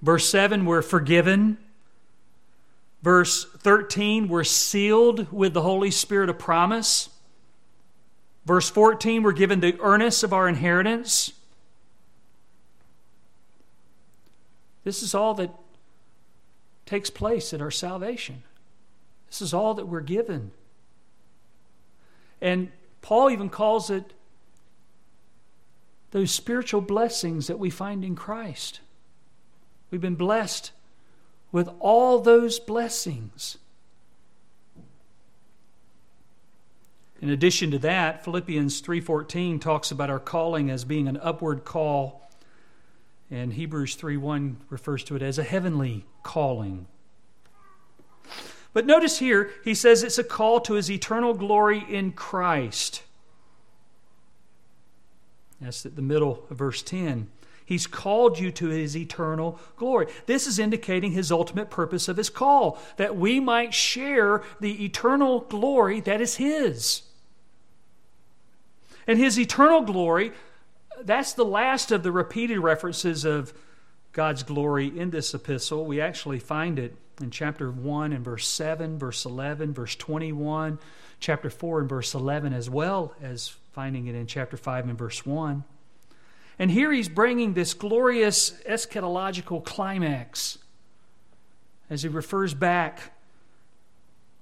A: Verse 7, we're forgiven. Verse 13, we're sealed with the Holy Spirit of promise. Verse 14, we're given the earnest of our inheritance. This is all that takes place in our salvation. This is all that we're given. And Paul even calls it those spiritual blessings that we find in Christ. We've been blessed with all those blessings. In addition to that, Philippians 3:14 talks about our calling as being an upward call, and Hebrews 3:1 refers to it as a heavenly calling. But notice here, he says it's a call to his eternal glory in Christ. That's at the middle of verse 10. He's called you to his eternal glory. This is indicating his ultimate purpose of his call, that we might share the eternal glory that is his. And his eternal glory, that's the last of the repeated references of God's glory in this epistle. We actually find it in chapter 1 and verse 7, verse 11, verse 21, chapter 4 and verse 11, as well as finding it in chapter 5 and verse 1. And here he's bringing this glorious eschatological climax as he refers back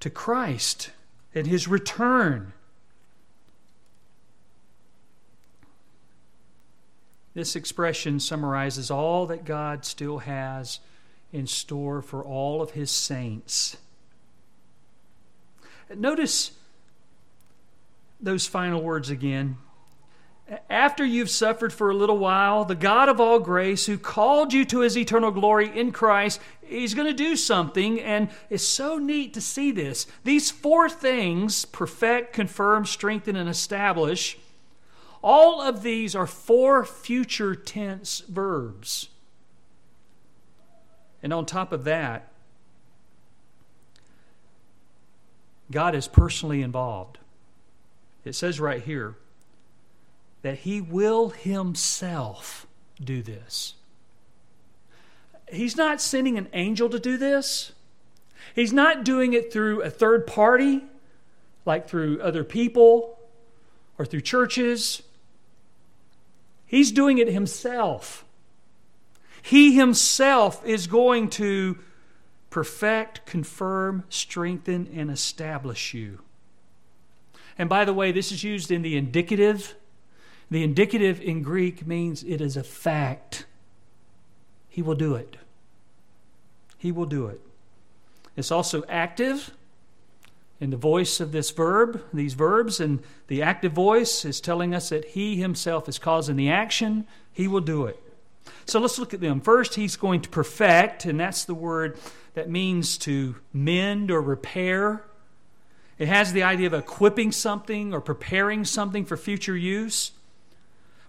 A: to Christ and his return This expression summarizes all that God still has in store for all of his saints. Notice those final words again. After you've suffered for a little while, the God of all grace, who called you to his eternal glory in Christ, he's going to do something, and it's so neat to see this. These four things perfect, confirm, strengthen, and establish all of these are four future tense verbs. And on top of that, God is personally involved. It says right here that He will Himself do this. He's not sending an angel to do this. He's not doing it through a third party, like through other people or through churches He's doing it himself. He himself is going to perfect, confirm, strengthen, and establish you. And by the way, this is used in the indicative. The indicative in Greek means it is a fact. He will do it. He will do it. It's also active in the voice of this verb, these verbs, and the active voice is telling us that He Himself is causing the action. He will do it. So let's look at them. First, He's going to perfect, and that's the word that means to mend or repair. It has the idea of equipping something or preparing something for future use.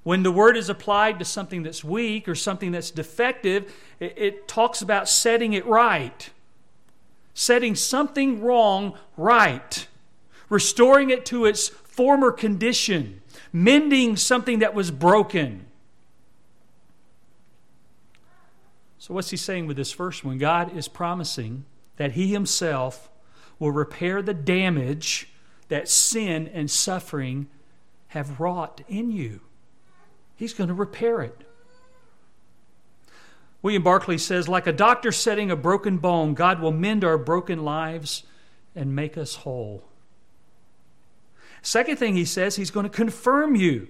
A: When the word is applied to something that's weak or something that's defective, it, it talks about setting it right setting something wrong right, restoring it to its former condition, mending something that was broken. So, what's he saying with this first one? God is promising that he himself will repair the damage that sin and suffering have wrought in you. He's going to repair it. William Barclay says, like a doctor setting a broken bone, God will mend our broken lives and make us whole. Second thing he says, he's going to confirm you.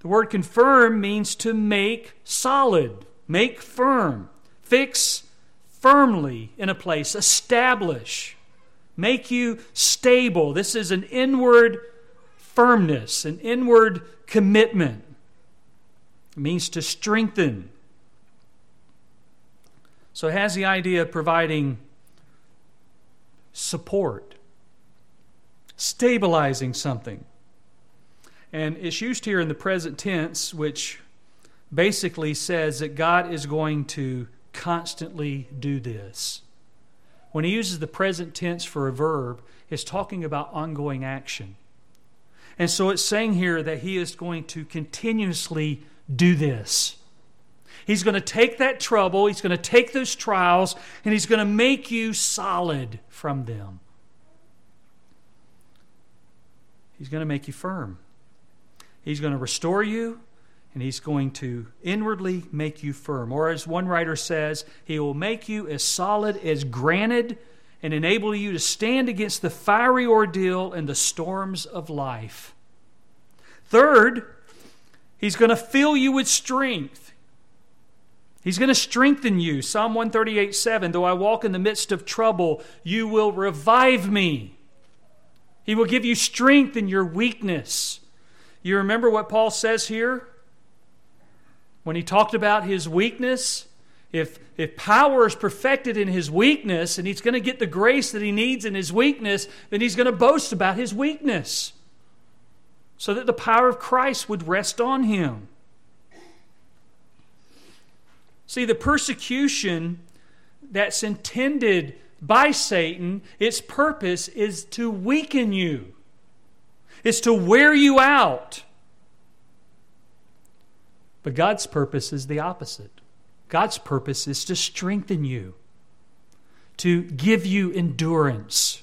A: The word confirm means to make solid, make firm, fix firmly in a place, establish, make you stable. This is an inward firmness, an inward commitment. It means to strengthen. So it has the idea of providing support, stabilizing something. And it's used here in the present tense, which basically says that God is going to constantly do this. When he uses the present tense for a verb, it's talking about ongoing action. And so it's saying here that he is going to continuously do this. He's going to take that trouble, he's going to take those trials, and he's going to make you solid from them. He's going to make you firm. He's going to restore you, and he's going to inwardly make you firm. Or, as one writer says, he will make you as solid as granite and enable you to stand against the fiery ordeal and the storms of life. Third, he's going to fill you with strength. He's going to strengthen you. Psalm 138 7 Though I walk in the midst of trouble, you will revive me. He will give you strength in your weakness. You remember what Paul says here? When he talked about his weakness? If, if power is perfected in his weakness and he's going to get the grace that he needs in his weakness, then he's going to boast about his weakness so that the power of Christ would rest on him. See, the persecution that's intended by Satan, its purpose is to weaken you is to wear you out. But God's purpose is the opposite. God's purpose is to strengthen you, to give you endurance.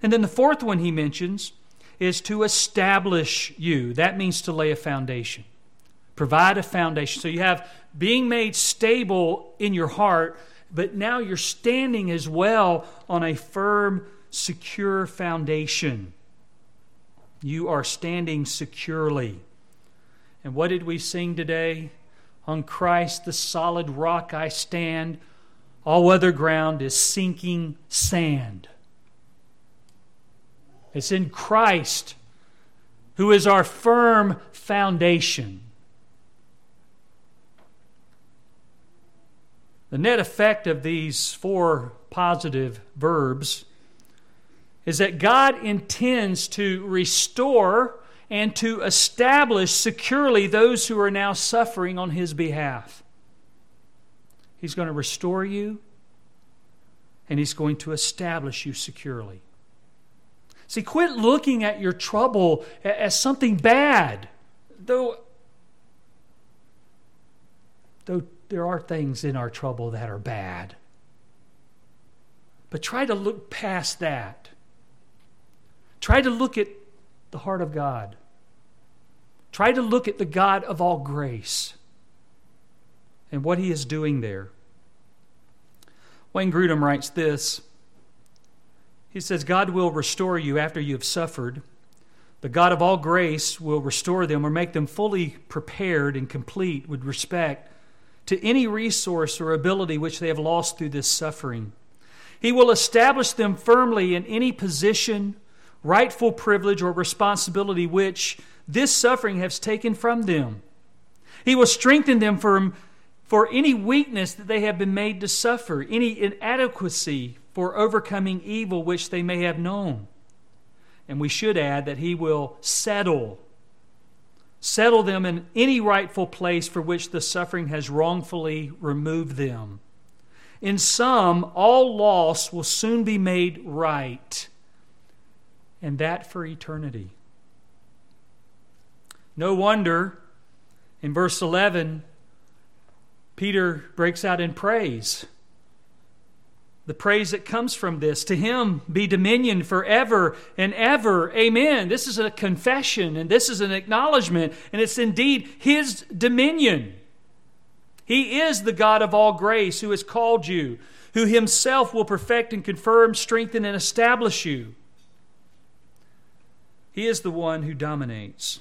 A: And then the fourth one he mentions is to establish you. That means to lay a foundation, provide a foundation. So you have being made stable in your heart, but now you're standing as well on a firm, secure foundation. You are standing securely. And what did we sing today? On Christ, the solid rock I stand. All other ground is sinking sand. It's in Christ, who is our firm foundation. The net effect of these four positive verbs is that God intends to restore and to establish securely those who are now suffering on His behalf. He's going to restore you and He's going to establish you securely. See, quit looking at your trouble as something bad, though, though there are things in our trouble that are bad. But try to look past that Try to look at the heart of God. Try to look at the God of all grace and what he is doing there. Wayne Grudem writes this. He says, God will restore you after you have suffered. The God of all grace will restore them or make them fully prepared and complete with respect to any resource or ability which they have lost through this suffering. He will establish them firmly in any position rightful privilege or responsibility which this suffering has taken from them. He will strengthen them for, for any weakness that they have been made to suffer, any inadequacy for overcoming evil which they may have known. And we should add that He will settle. Settle them in any rightful place for which the suffering has wrongfully removed them. In sum, all loss will soon be made right and that for eternity. No wonder in verse 11 Peter breaks out in praise. The praise that comes from this. To him be dominion forever and ever. Amen. This is a confession and this is an acknowledgement, and it's indeed his dominion. He is the God of all grace who has called you, who himself will perfect and confirm, strengthen, and establish you. He is the one who dominates.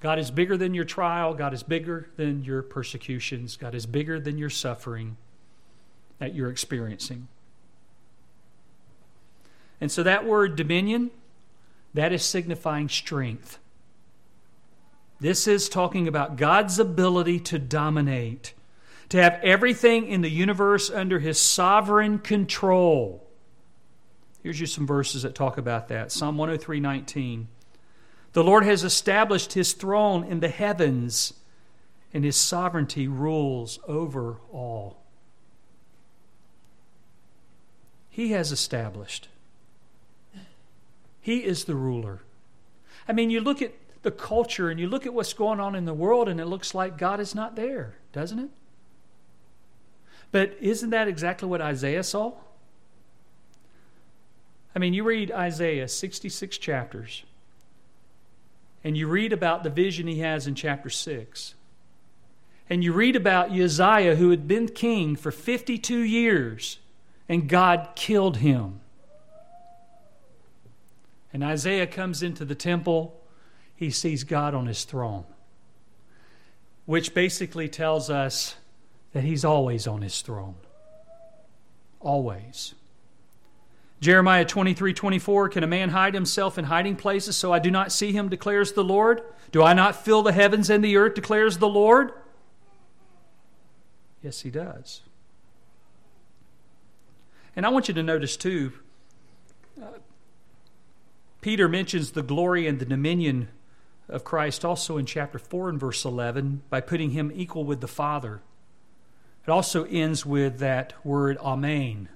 A: God is bigger than your trial. God is bigger than your persecutions. God is bigger than your suffering that you're experiencing. And so that word dominion, that is signifying strength. This is talking about God's ability to dominate, to have everything in the universe under his sovereign control. Here's you some verses that talk about that. Psalm 103:19. The Lord has established his throne in the heavens, and his sovereignty rules over all. He has established. He is the ruler. I mean, you look at the culture and you look at what's going on in the world, and it looks like God is not there, doesn't it? But isn't that exactly what Isaiah saw? I mean, you read Isaiah 66 chapters, and you read about the vision he has in chapter 6. And you read about Uzziah, who had been king for 52 years, and God killed him. And Isaiah comes into the temple, he sees God on his throne, which basically tells us that he's always on his throne. Always. Jeremiah 23 24, Can a man hide himself in hiding places so I do not see him, declares the Lord? Do I not fill the heavens and the earth, declares the Lord? Yes, he does. And I want you to notice, too, uh, Peter mentions the glory and the dominion of Christ also in chapter 4 and verse 11 by putting him equal with the Father. It also ends with that word amen,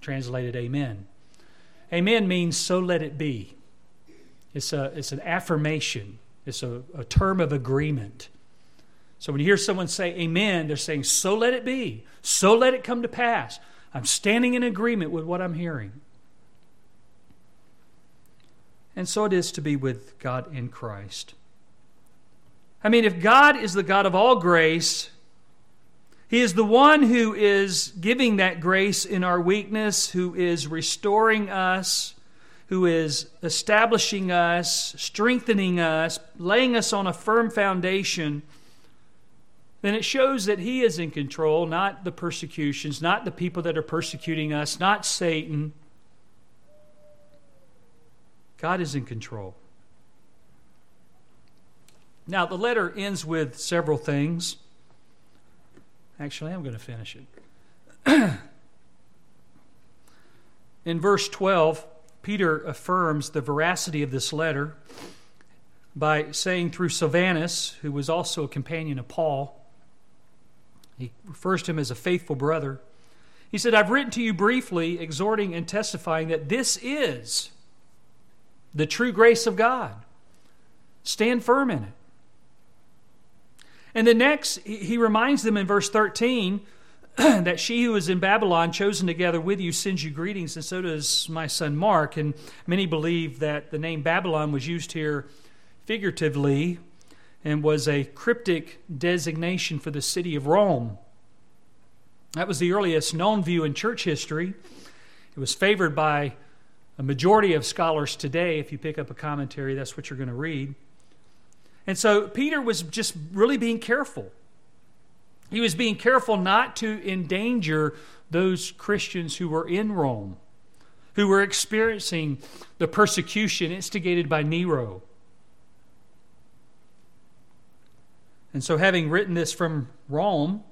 A: translated amen. Amen means so let it be. It's, a, it's an affirmation, it's a, a term of agreement. So when you hear someone say amen, they're saying, so let it be, so let it come to pass. I'm standing in agreement with what I'm hearing. And so it is to be with God in Christ. I mean, if God is the God of all grace, he is the one who is giving that grace in our weakness, who is restoring us, who is establishing us, strengthening us, laying us on a firm foundation. Then it shows that He is in control, not the persecutions, not the people that are persecuting us, not Satan. God is in control. Now, the letter ends with several things. Actually, I'm going to finish it. (clears throat) In verse 12, Peter affirms the veracity of this letter by saying through Silvanus, who was also a companion of Paul, he refers to him as a faithful brother. He said, I've written to you briefly, exhorting and testifying that this is the true grace of God. Stand firm in it. And the next, he reminds them in verse 13 (clears throat) that she who is in Babylon, chosen together with you, sends you greetings, and so does my son Mark. And many believe that the name Babylon was used here figuratively and was a cryptic designation for the city of Rome. That was the earliest known view in church history. It was favored by a majority of scholars today. If you pick up a commentary, that's what you're going to read. And so Peter was just really being careful. He was being careful not to endanger those Christians who were in Rome, who were experiencing the persecution instigated by Nero. And so, having written this from Rome,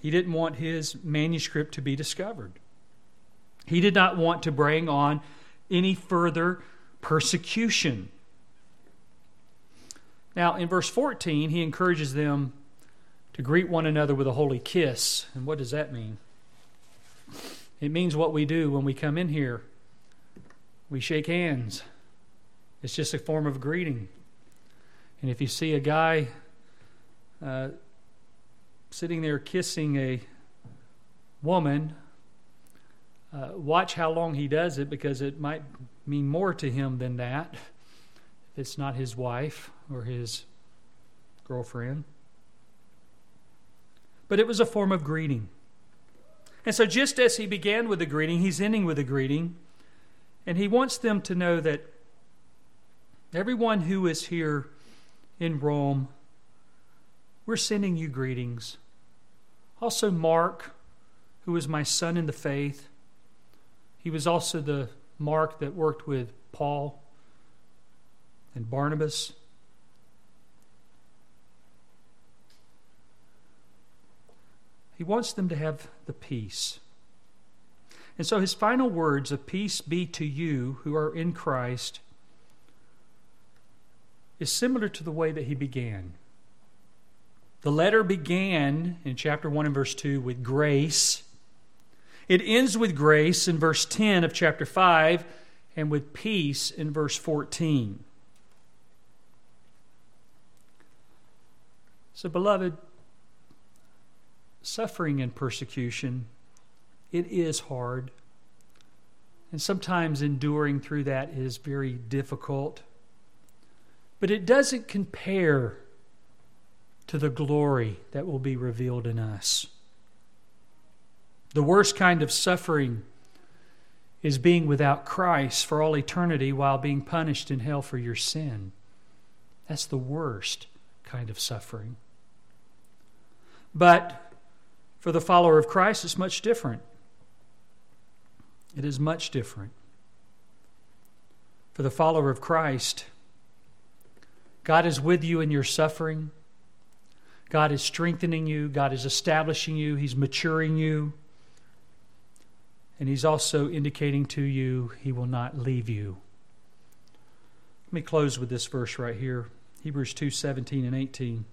A: he didn't want his manuscript to be discovered. He did not want to bring on any further persecution. Now, in verse 14, he encourages them to greet one another with a holy kiss. And what does that mean? It means what we do when we come in here. We shake hands. It's just a form of greeting. And if you see a guy uh, sitting there kissing a woman, uh, watch how long he does it because it might mean more to him than that if it's not his wife or his girlfriend. But it was a form of greeting. And so, just as he began with a greeting, he's ending with a greeting. And he wants them to know that everyone who is here in Rome, we're sending you greetings. Also, Mark, who is my son in the faith, he was also the Mark that worked with Paul and Barnabas. He wants them to have the peace. And so his final words of peace be to you who are in Christ is similar to the way that he began. The letter began in chapter 1 and verse 2 with grace. It ends with grace in verse 10 of chapter 5 and with peace in verse 14. So, beloved, suffering and persecution, it is hard. And sometimes enduring through that is very difficult. But it doesn't compare to the glory that will be revealed in us. The worst kind of suffering is being without Christ for all eternity while being punished in hell for your sin. That's the worst kind of suffering. But for the follower of Christ, it's much different. It is much different. For the follower of Christ, God is with you in your suffering. God is strengthening you. God is establishing you. He's maturing you. And He's also indicating to you He will not leave you. Let me close with this verse right here Hebrews 2 17 and 18.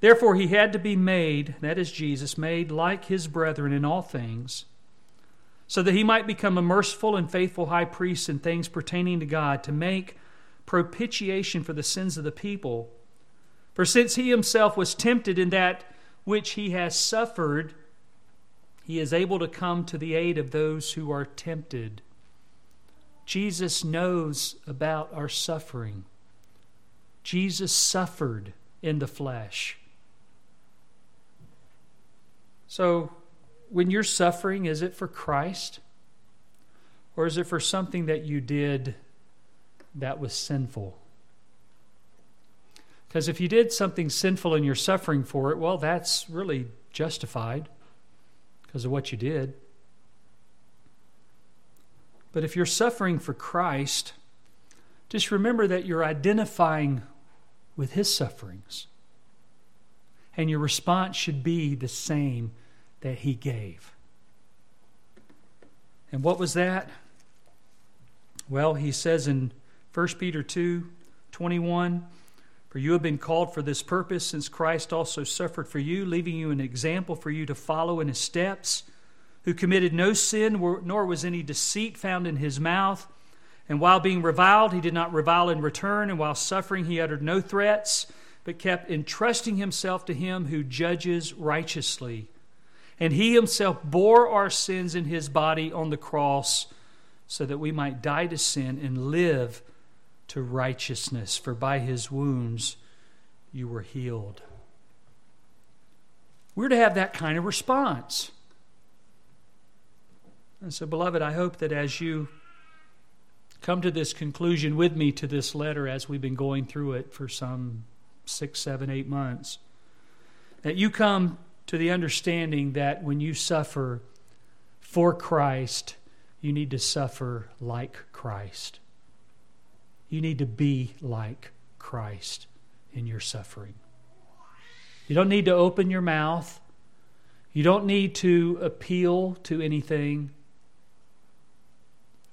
A: Therefore, He had to be made, that is Jesus, made like His brethren in all things, so that He might become a merciful and faithful high priest in things pertaining to God to make propitiation for the sins of the people. For since he himself was tempted in that which he has suffered, he is able to come to the aid of those who are tempted. Jesus knows about our suffering. Jesus suffered in the flesh. So, when you're suffering, is it for Christ? Or is it for something that you did that was sinful. Because if you did something sinful and you're suffering for it, well, that's really justified because of what you did. But if you're suffering for Christ, just remember that you're identifying with his sufferings. And your response should be the same that he gave. And what was that? Well, he says in 1 Peter 2 21. For you have been called for this purpose, since Christ also suffered for you, leaving you an example for you to follow in his steps, who committed no sin, nor was any deceit found in his mouth. And while being reviled, he did not revile in return, and while suffering, he uttered no threats, but kept entrusting himself to him who judges righteously. And he himself bore our sins in his body on the cross, so that we might die to sin and live to righteousness, for by his wounds you were healed. We're to have that kind of response. And so, beloved, I hope that as you come to this conclusion with me to this letter, as we've been going through it for some six, seven, eight months, that you come to the understanding that when you suffer for Christ, you need to suffer like Christ. You need to be like Christ in your suffering. You don't need to open your mouth. You don't need to appeal to anything.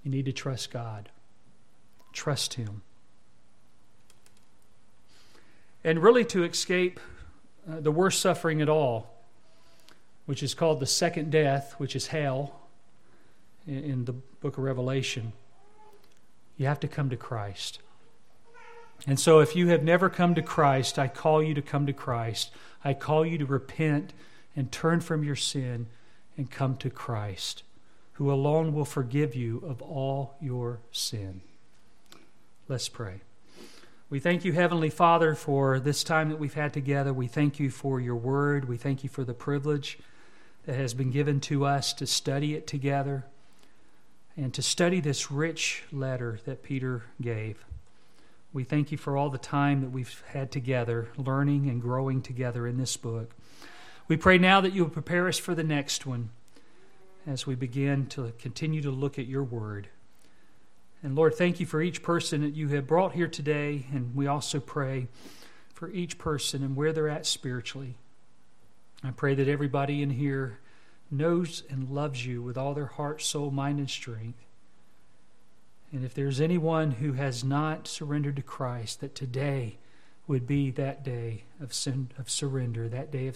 A: You need to trust God. Trust Him. And really, to escape uh, the worst suffering at all, which is called the second death, which is hell in, in the book of Revelation you have to come to Christ. And so, if you have never come to Christ, I call you to come to Christ. I call you to repent and turn from your sin and come to Christ, who alone will forgive you of all your sin. Let's pray. We thank you, Heavenly Father, for this time that we've had together. We thank you for your word. We thank you for the privilege that has been given to us to study it together and to study this rich letter that Peter gave. We thank you for all the time that we've had together, learning and growing together in this book. We pray now that you will prepare us for the next one as we begin to continue to look at your word. And Lord, thank you for each person that you have brought here today. And we also pray for each person and where they're at spiritually. I pray that everybody in here knows and loves you with all their heart, soul, mind, and strength. And if there's anyone who has not surrendered to Christ, that today would be that day of, sin, of surrender, that day of